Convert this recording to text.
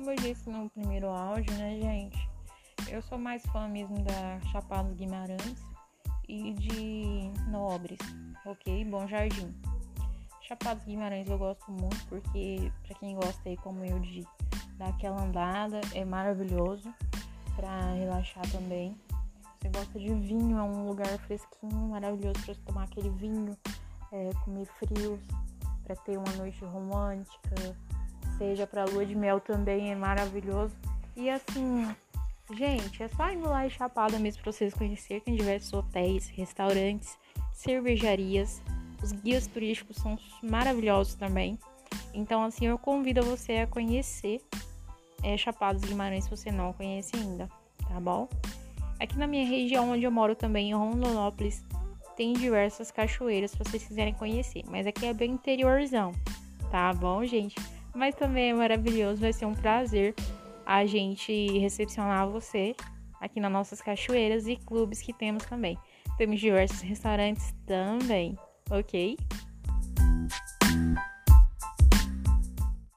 Como eu disse no primeiro áudio, né, gente? Eu sou mais fã mesmo da Chapada dos Guimarães e de Nobres, ok? Bom Jardim. Chapada dos Guimarães eu gosto muito porque, para quem gosta aí como eu de dar aquela andada, é maravilhoso para relaxar também. Você gosta de vinho, é um lugar fresquinho, maravilhoso para tomar aquele vinho, é, comer frios, para ter uma noite romântica, seja para lua de mel também é maravilhoso. E assim, gente, é só ir lá em Chapada mesmo para vocês conhecerem. Tem diversos hotéis, restaurantes, cervejarias. Os guias turísticos são maravilhosos também. Então, assim, eu convido você a conhecer é, Chapada dos Guimarães se você não conhece ainda, tá bom? Aqui na minha região onde eu moro também, em Rondonópolis, tem diversas cachoeiras se vocês quiserem conhecer. Mas aqui é bem interiorzão, tá bom, gente? Mas também é maravilhoso, vai ser um prazer a gente recepcionar você aqui nas nossas cachoeiras e clubes que temos também. Temos diversos restaurantes também, ok?